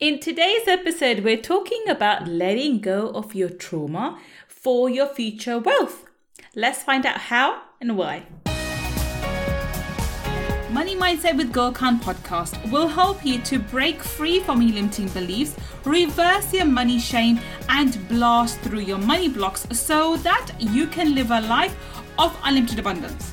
In today's episode, we're talking about letting go of your trauma for your future wealth. Let's find out how and why. Money Mindset with Gull Khan podcast will help you to break free from your limiting beliefs, reverse your money shame, and blast through your money blocks so that you can live a life of unlimited abundance.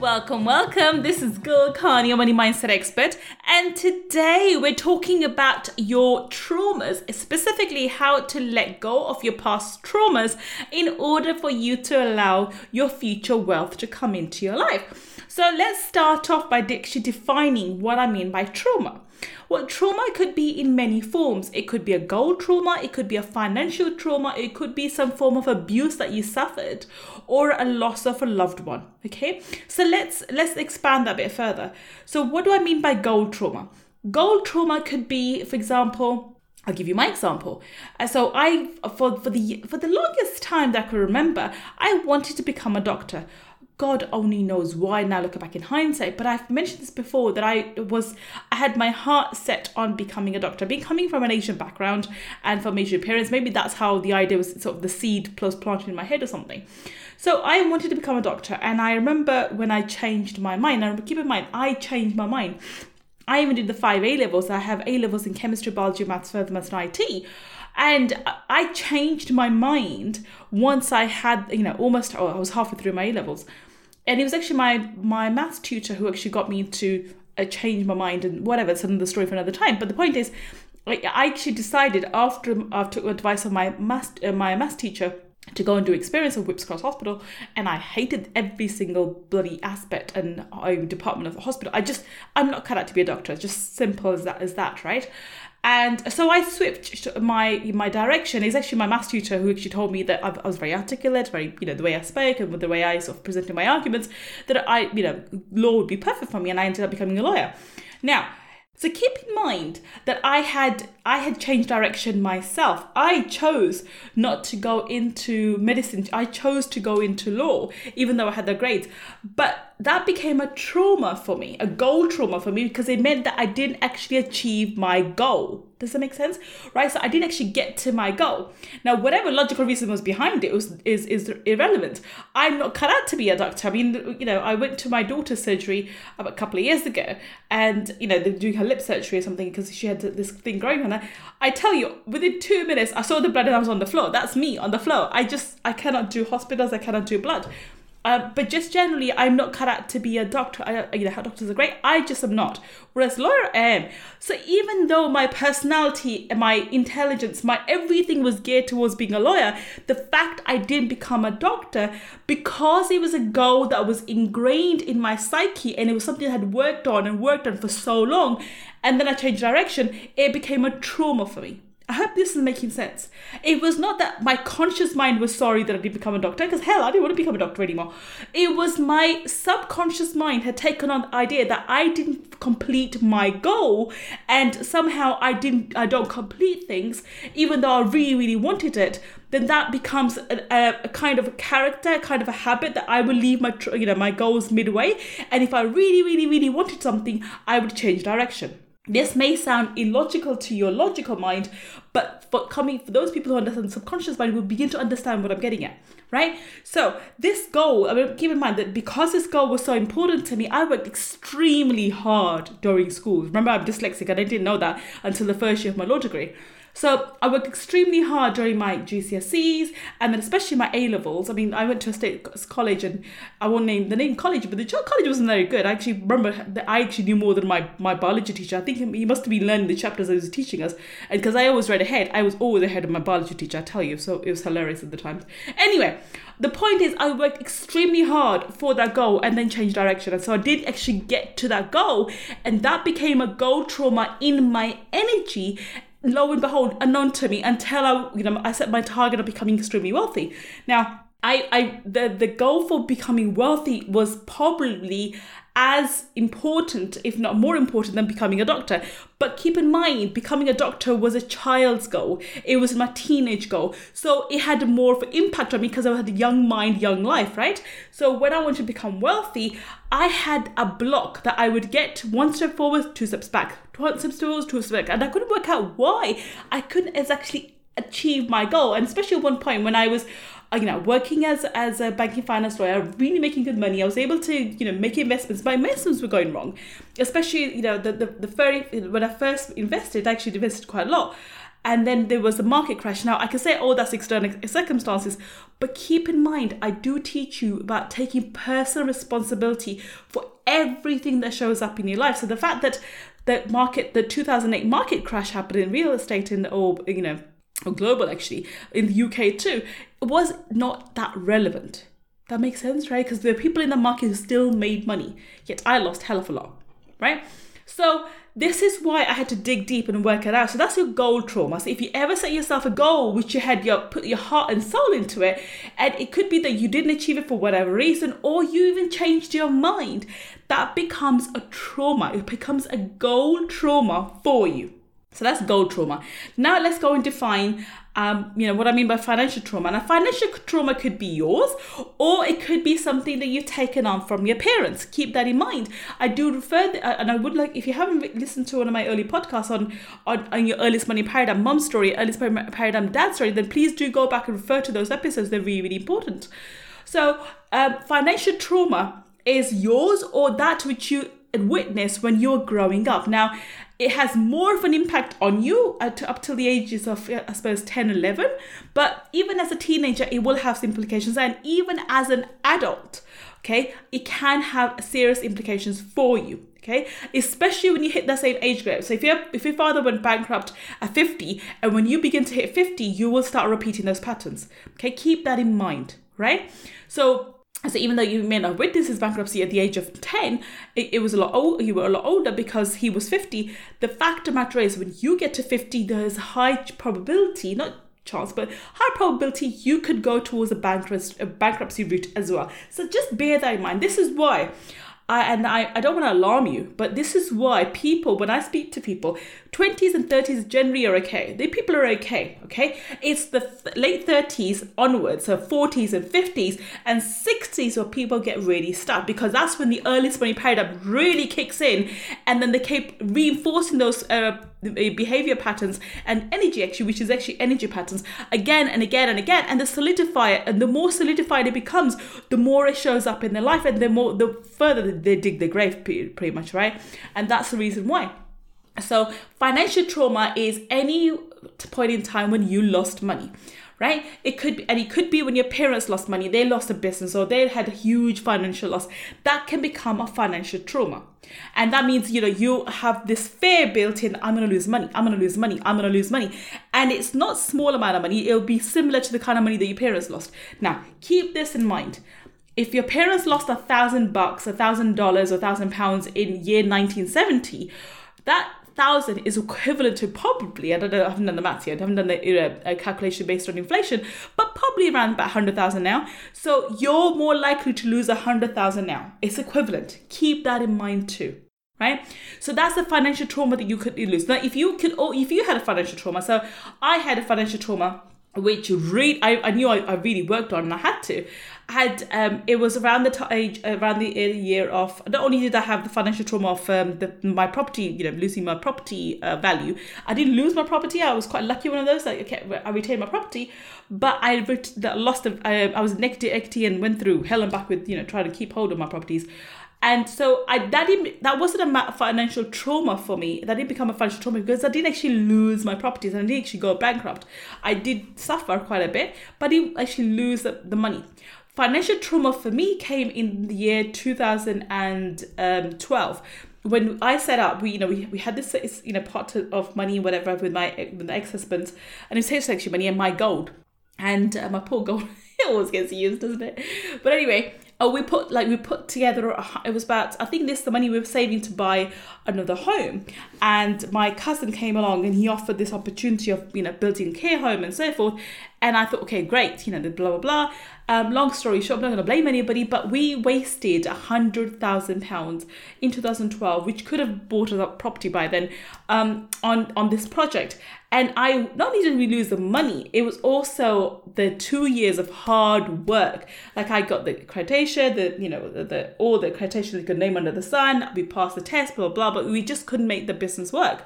Welcome, welcome. This is Gull Khan, your money mindset expert, and today we're talking about your traumas, specifically how to let go of your past traumas in order for you to allow your future wealth to come into your life. So let's start off by actually defining what I mean by trauma. Well, trauma could be in many forms. It could be a goal trauma, it could be a financial trauma, it could be some form of abuse that you suffered or a loss of a loved one. Okay? So let's let's expand that a bit further. So what do I mean by goal trauma? Goal trauma could be, for example, I'll give you my example. Uh, so I, for for the for the longest time that I could remember, I wanted to become a doctor. God only knows why now looking back in hindsight, but I've mentioned this before that I was I had my heart set on becoming a doctor. Being coming from an Asian background and from Asian parents, maybe that's how the idea was sort of the seed plus planted in my head or something. So I wanted to become a doctor, and I remember when I changed my mind. And keep in mind, I changed my mind. I even did the five A levels. I have A levels in chemistry, biology, maths, further maths, and IT. And I changed my mind once I had, you know, almost, oh, I was halfway through my A levels and it was actually my my maths tutor who actually got me to uh, change my mind and whatever. It's another story for another time. But the point is, I actually decided after I took advice of my maths uh, my maths teacher to go and do experience at Whipps Cross Hospital, and I hated every single bloody aspect and department of the hospital. I just I'm not cut out to be a doctor. It's just simple as that as that, right? And so I switched my my direction. It's actually my maths tutor who actually told me that I was very articulate, very you know the way I spoke and with the way I sort of presented my arguments, that I you know law would be perfect for me, and I ended up becoming a lawyer. Now so keep in mind that I had I had changed direction myself. I chose not to go into medicine. I chose to go into law, even though I had the grades. But that became a trauma for me, a goal trauma for me, because it meant that I didn't actually achieve my goal. Does that make sense? Right? So I didn't actually get to my goal. Now, whatever logical reason was behind it was is is irrelevant. I'm not cut out to be a doctor. I mean, you know, I went to my daughter's surgery a couple of years ago, and you know, they're doing her lip surgery or something because she had this thing growing on her. I tell you, within two minutes, I saw the blood and I was on the floor. That's me on the floor. I just I cannot do hospitals. I cannot do blood. Uh, but just generally, I'm not cut out to be a doctor. I, you know, how doctors are great. I just am not. Whereas lawyer I am. So even though my personality, my intelligence, my everything was geared towards being a lawyer, the fact I didn't become a doctor because it was a goal that was ingrained in my psyche and it was something I had worked on and worked on for so long, and then I changed direction, it became a trauma for me. I hope this is making sense. It was not that my conscious mind was sorry that I didn't become a doctor, because hell, I didn't want to become a doctor anymore. It was my subconscious mind had taken on the idea that I didn't complete my goal, and somehow I didn't, I don't complete things, even though I really, really wanted it. Then that becomes a, a, a kind of a character, kind of a habit that I will leave my, you know, my goals midway. And if I really, really, really wanted something, I would change direction. This may sound illogical to your logical mind, but for coming for those people who understand subconscious mind will begin to understand what I'm getting at, right? So this goal, I mean, keep in mind that because this goal was so important to me, I worked extremely hard during school. Remember, I'm dyslexic and I didn't know that until the first year of my law degree. So I worked extremely hard during my GCSEs and then especially my A levels. I mean, I went to a state college and I won't name the name college, but the college wasn't very good. I actually remember that I actually knew more than my, my biology teacher. I think he must have been learning the chapters he was teaching us. And because I always read ahead, I was always ahead of my biology teacher, I tell you. So it was hilarious at the time. Anyway, the point is I worked extremely hard for that goal and then changed direction. And so I did actually get to that goal. And that became a goal trauma in my energy lo and behold, unknown to me until I, you know, I set my target of becoming extremely wealthy. Now, I, I the, the goal for becoming wealthy was probably as important, if not more important, than becoming a doctor. But keep in mind, becoming a doctor was a child's goal. It was my teenage goal. So it had more of an impact on me because I had a young mind, young life, right? So when I wanted to become wealthy, I had a block that I would get one step forward, two steps back, one step forward, two steps back. And I couldn't work out why I couldn't actually achieve my goal. And especially at one point when I was Uh, you know, working as as a banking finance lawyer, really making good money. I was able to, you know, make investments. My investments were going wrong, especially, you know, the the, the very when I first invested, I actually invested quite a lot. And then there was a market crash. Now I can say, oh, that's external circumstances, but keep in mind, I do teach you about taking personal responsibility for everything that shows up in your life. So the fact that the market, the 2008 market crash happened in real estate in, or you know, or global actually, in the UK too, was not that relevant. That makes sense, right? Because are people in the market who still made money, yet I lost hell of a lot, right? So this is why I had to dig deep and work it out. So that's your goal trauma. So if you ever set yourself a goal which you had your put your heart and soul into it, and it could be that you didn't achieve it for whatever reason, or you even changed your mind, that becomes a trauma. It becomes a goal trauma for you. So that's goal trauma. Now let's go and define, um, you know, what I mean by financial trauma. Now, financial trauma could be yours, or it could be something that you've taken on from your parents. Keep that in mind. I do refer, th- uh, and I would like, if you haven't listened to one of my early podcasts on on, on your earliest money paradigm mom story, earliest paradigm dad story, then please do go back and refer to those episodes. They're really, really important. So, um, financial trauma is yours or that which you witness when you're growing up. Now, it has more of an impact on you at, up till the ages of, I suppose, 10, 11. But even as a teenager, it will have implications. And even as an adult, okay, it can have serious implications for you. Okay, especially when you hit that same age group. So if you if your father went bankrupt at 50, and when you begin to hit 50, you will start repeating those patterns. Okay, keep that in mind, right? So so even though you may not witness his bankruptcy at the age of 10 it, it was a lot old you were a lot older because he was 50 the fact of the matter is when you get to 50 there's high probability not chance but high probability you could go towards a bankruptcy, a bankruptcy route as well. So just bear that in mind. This is why I, and I, I don't want to alarm you, but this is why people, when I speak to people, 20s and 30s generally are okay. The people are okay, okay? It's the th- late 30s onwards, so 40s and 50s and 60s where people get really stuck because that's when the earliest money paradigm really kicks in and then they keep reinforcing those uh, behavior patterns and energy actually which is actually energy patterns again and again and again and they solidify it and the more solidified it becomes the more it shows up in their life and the more the further they dig the grave pretty much right and that's the reason why so financial trauma is any point in time when you lost money right? It could be, and it could be when your parents lost money, they lost a business or they had a huge financial loss. That can become a financial trauma. And that means, you know, you have this fear built in, I'm going to lose money, I'm going to lose money, I'm going to lose money. And it's not small amount of money. It'll be similar to the kind of money that your parents lost. Now, keep this in mind. If your parents lost a thousand bucks, a thousand dollars, or a thousand pounds in year 1970, that thousand is equivalent to probably I don't know I haven't done the maths yet I haven't done the calculation based on inflation but probably around about hundred thousand now. So you're more likely to lose a hundred thousand now. It's equivalent. Keep that in mind too right? So that's the financial trauma that you could lose. Now if you could if you had a financial trauma so I had a financial trauma which really I, I knew I, I really worked on and I had to had um, it was around the age around the year of not only did I have the financial trauma of um, the, my property you know losing my property uh, value I didn't lose my property I was quite lucky one of those I, kept, I retained my property but I ret- lost of I, I was negative equity and went through hell and back with you know trying to keep hold of my properties and so I that didn't that wasn't a financial trauma for me. That didn't become a financial trauma because I didn't actually lose my properties and I didn't actually go bankrupt. I did suffer quite a bit, but I didn't actually lose the, the money financial trauma for me came in the year 2012 when I set up, we you know we, we had this you know pot of money whatever with my with my ex husband, and it was actually money and my gold, and uh, my poor gold it always gets used, doesn't it? But anyway, oh we put like we put together it was about i think this the money we were saving to buy another home and my cousin came along and he offered this opportunity of you know building a care home and so forth And I thought, okay, great, you know, the blah, blah, blah. Um, long story short, I'm not going to blame anybody, but we wasted a £100,000 in 2012, which could have bought us up property by then um, on, on this project. And I not only did we lose the money, it was also the two years of hard work. Like I got the accreditation, the you know the, the all the accreditations you could name under the sun. We passed the test, blah blah, blah but we just couldn't make the business work.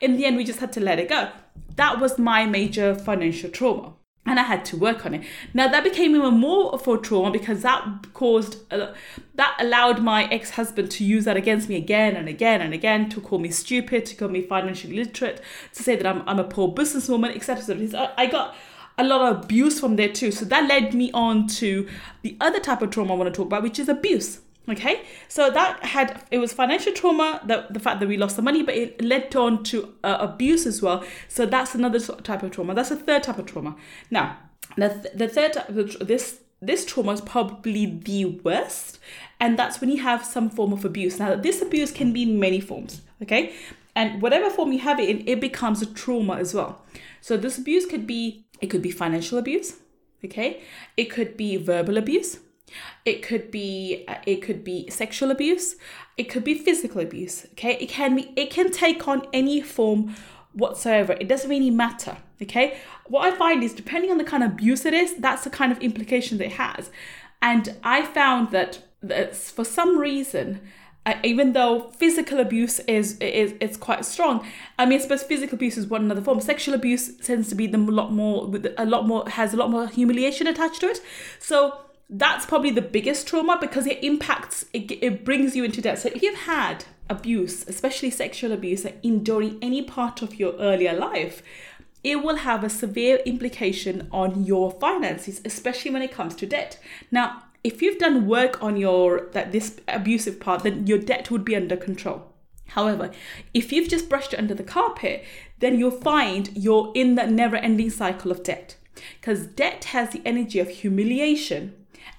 In the end, we just had to let it go. That was my major financial trauma and I had to work on it. Now that became even more of a trauma because that caused uh, that allowed my ex-husband to use that against me again and again and again to call me stupid, to call me financially literate, to say that I'm I'm a poor businesswoman, etc. I got a lot of abuse from there too. So that led me on to the other type of trauma I want to talk about, which is abuse. Okay, so that had it was financial trauma, the, the fact that we lost the money, but it led on to uh, abuse as well. So that's another type of trauma. That's a third type of trauma. Now, the, the third type of, this this trauma is probably the worst, and that's when you have some form of abuse. Now, this abuse can be in many forms. Okay, and whatever form you have it in, it becomes a trauma as well. So this abuse could be it could be financial abuse. Okay, it could be verbal abuse it could be uh, it could be sexual abuse. It could be physical abuse okay? It can be it can take on any form whatsoever. It doesn't really matter okay? What i find is depending on the kind of abuse it is that's the kind of implications it has. And i found that, that for some reason uh, even though physical abuse is is is quite strong, I mean, I suppose physical abuse is one another form. Sexual abuse tends to be the lot more a lot more has a lot more humiliation attached to it. So that's probably the biggest trauma because it impacts it, it brings you into debt. So if you've had abuse especially sexual abuse in during any part of your earlier life it will have a severe implication on your finances especially when it comes to debt. Now if you've done work on your that this abusive part then your debt would be under control. However, if you've just brushed it under the carpet, then you'll find you're in that never ending cycle of debt. Because debt has the energy of humiliation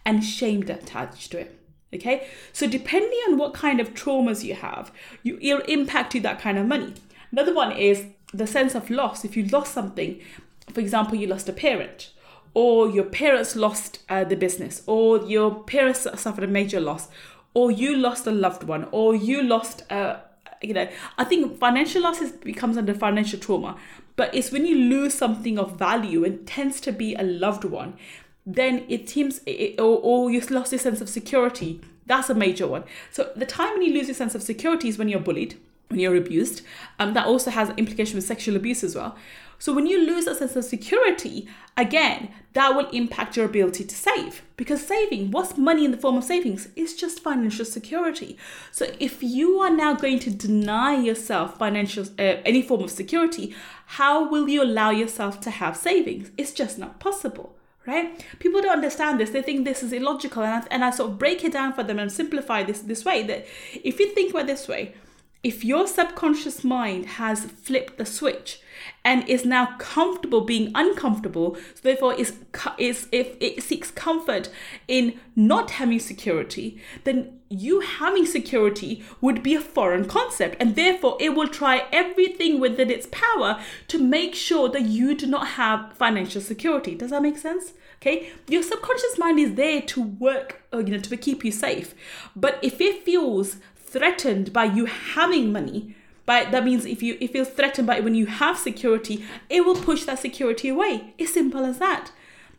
and shame attached to it. Okay, so depending on what kind of traumas you have, you, it'll impact you that kind of money. Another one is the sense of loss. If you lost something, for example, you lost a parent, or your parents lost uh, the business, or your parents suffered a major loss, or you lost a loved one, or you lost, uh, you know, I think financial losses becomes under financial trauma, but it's when you lose something of value and tends to be a loved one then it seems, it, or, or you lost your sense of security. That's a major one. So the time when you lose your sense of security is when you're bullied, when you're abused. Um, that also has implication with sexual abuse as well. So when you lose that sense of security, again, that will impact your ability to save. Because saving, what's money in the form of savings? Is just financial security. So if you are now going to deny yourself financial uh, any form of security, how will you allow yourself to have savings? It's just not possible right? People don't understand this. They think this is illogical. And I, and I sort of break it down for them and simplify this this way that if you think about this way, if your subconscious mind has flipped the switch and is now comfortable being uncomfortable, so therefore is is if it seeks comfort in not having security, then you having security would be a foreign concept, and therefore it will try everything within its power to make sure that you do not have financial security. Does that make sense? Okay, your subconscious mind is there to work, uh, you know, to keep you safe. But if it feels threatened by you having money, but that means if you it feels threatened by it when you have security, it will push that security away. It's simple as that.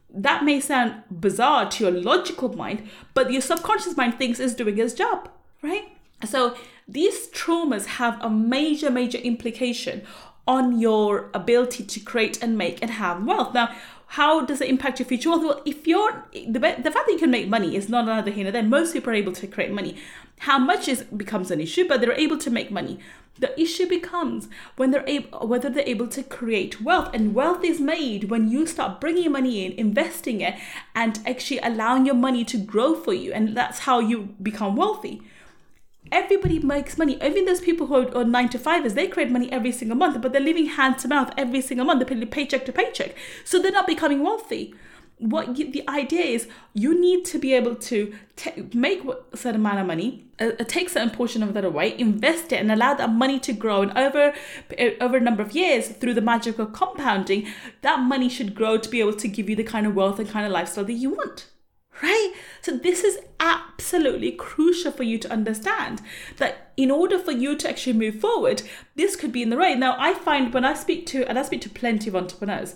That may sound bizarre to your logical mind, but your subconscious mind thinks it's doing its job, right? So these traumas have a major, major implication on your ability to create and make and have wealth. Now, how does it impact your future wealth? Well, if you're the, the fact that you can make money is not another here then most people are able to create money. How much is becomes an issue, but they're able to make money. The issue becomes when they're able, whether they're able to create wealth, and wealth is made when you start bringing money in, investing it, and actually allowing your money to grow for you, and that's how you become wealthy everybody makes money. Even those people who are, on nine to fivers, they create money every single month, but they're living hand to mouth every single month. They're paycheck to paycheck. So they're not becoming wealthy. what you, the idea is you need to be able to t- make a certain amount of money uh, uh, take certain portion of that away invest it and allow that money to grow and over uh, over a number of years through the magic of compounding that money should grow to be able to give you the kind of wealth and kind of lifestyle that you want right? So, this is absolutely crucial for you to understand that in order for you to actually move forward, this could be in the right. Now, I find when I speak to, and I speak to plenty of entrepreneurs,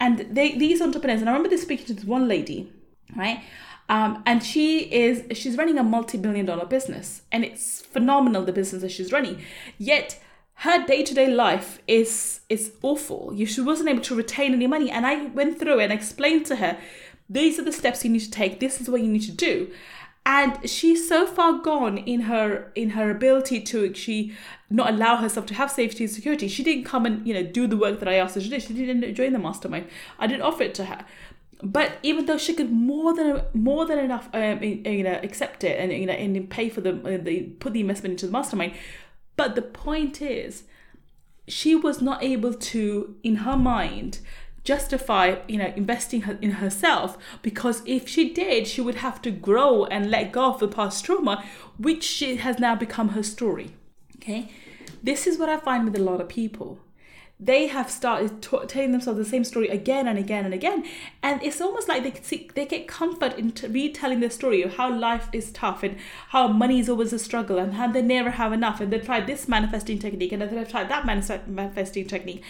and they, these entrepreneurs, and I remember this speaking to this one lady, right? Um, and she is she's running a multi-billion dollar business and it's phenomenal the business that she's running yet her day-to-day life is is awful she wasn't able to retain any money and i went through and explained to her these are the steps you need to take this is what you need to do. And she's so far gone in her in her ability to she not allow herself to have safety and security. She didn't come and you know do the work that i asked her to do. She didn't join the mastermind. I didn't offer it to her. But even though she could more than more than enough um, you know accept it and you know and pay for the, uh, the put the investment into the mastermind. But the point is she was not able to in her mind justify you know investing in herself because if she did she would have to grow and let go of the past trauma which she has now become her story. Okay? This is what i find with a lot of people they have started t- telling themselves the same story again and again and again. And it's almost like they see, they get comfort in t- retelling their story of how life is tough and how money is always a struggle and how they never have enough and they've tried this manifesting technique and they've tried that manifesting technique.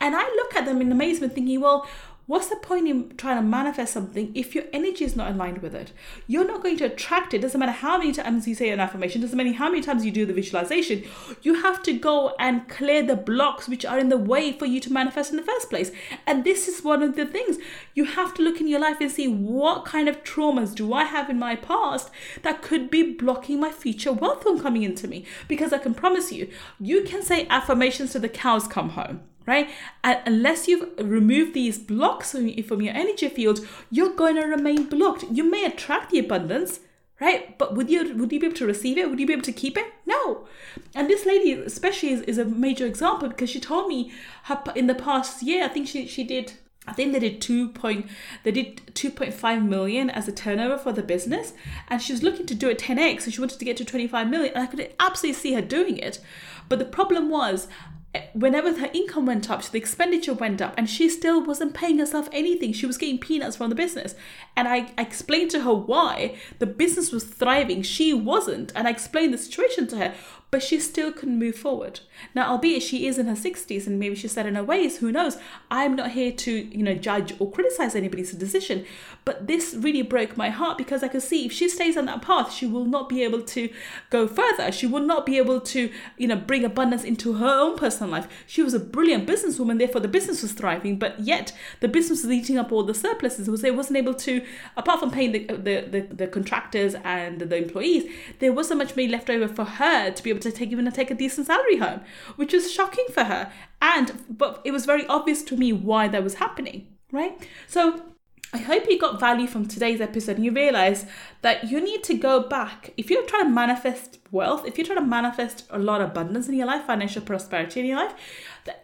And i look at them in amazement thinking well What's the point in trying to manifest something if your energy is not aligned with it? You're not going to attract it. Doesn't matter how many times you say an affirmation, doesn't matter how many times you do the visualization. You have to go and clear the blocks which are in the way for you to manifest in the first place. And this is one of the things. You have to look in your life and see what kind of traumas do I have in my past that could be blocking my future wealth from coming into me. Because I can promise you, you can say affirmations to the cows come home right? And unless you've removed these blocks from your energy field, you're going to remain blocked. You may attract the abundance, right? But would you would you be able to receive it? Would you be able to keep it? No. And this lady, especially, is, is a major example because she told me her in the past year, I think she she did. I think they did two point they did two point five million as a turnover for the business, and she was looking to do it ten x, and she wanted to get to twenty five million. And I could absolutely see her doing it, but the problem was whenever her income went up, the expenditure went up, and she still wasn't paying herself anything. She was getting peanuts from the business. And I, I explained to her why the business was thriving, she wasn't. And I explained the situation to her but she still couldn't move forward. Now, albeit she is in her 60s and maybe she's set in her ways, who knows? I'm not here to, you know, judge or criticize anybody's decision, but this really broke my heart because I could see if she stays on that path, she will not be able to go further. She will not be able to, you know, bring abundance into her own personal life. She was a brilliant businesswoman, therefore the business was thriving, but yet the business was eating up all the surpluses. It wasn't able to, apart from paying the, the, the, the contractors and the employees, there wasn't much money left over for her to be able to take even take a decent salary home, which was shocking for her. And but it was very obvious to me why that was happening, right? So I hope you got value from today's episode and you realize that you need to go back. If you're trying to manifest wealth, if you're trying to manifest a lot of abundance in your life, financial prosperity in your life,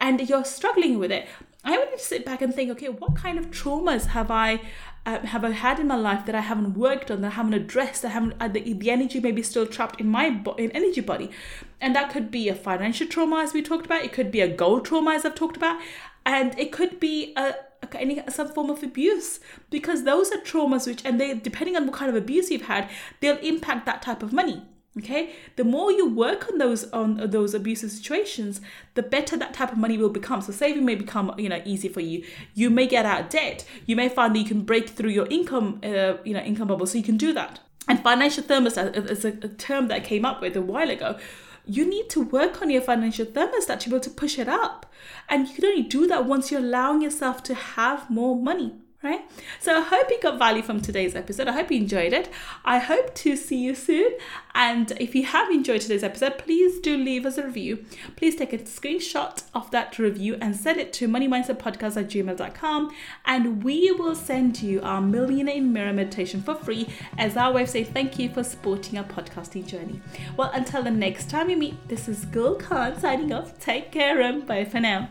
and you're struggling with it, I want you to sit back and think, okay, what kind of traumas have I have I had in my life that I haven't worked on, that I haven't addressed, that I haven't uh, the, the energy may be still trapped in my bo- in energy body, and that could be a financial trauma as we talked about. It could be a goal trauma as I've talked about, and it could be a any some form of abuse. Because those are traumas which and they depending on what kind of abuse you've had they'll impact that type of money okay? The more you work on those on those abusive situations the better that type of money will become. So saving may become you know easy for you. You may get out of debt. You may find that you can break through your income uh, you know income bubble so you can do that. And financial thermostat is a, a term that I came up with a while ago. You need to work on your financial thermostat to be able to push it up. And you can only do that once you're allowing yourself to have more money right? So I hope you got value from today's episode. I hope you enjoyed it. I hope to see you soon. And if you have enjoyed today's episode, please do leave us a review. Please take a screenshot of that review and send it to moneymindsetpodcast at gmail.com. And we will send you our Millionaire in Mirror meditation for free as our way of saying thank you for supporting our podcasting journey. Well, until the next time we meet, this is Gull Khan signing off. Take care and bye for now.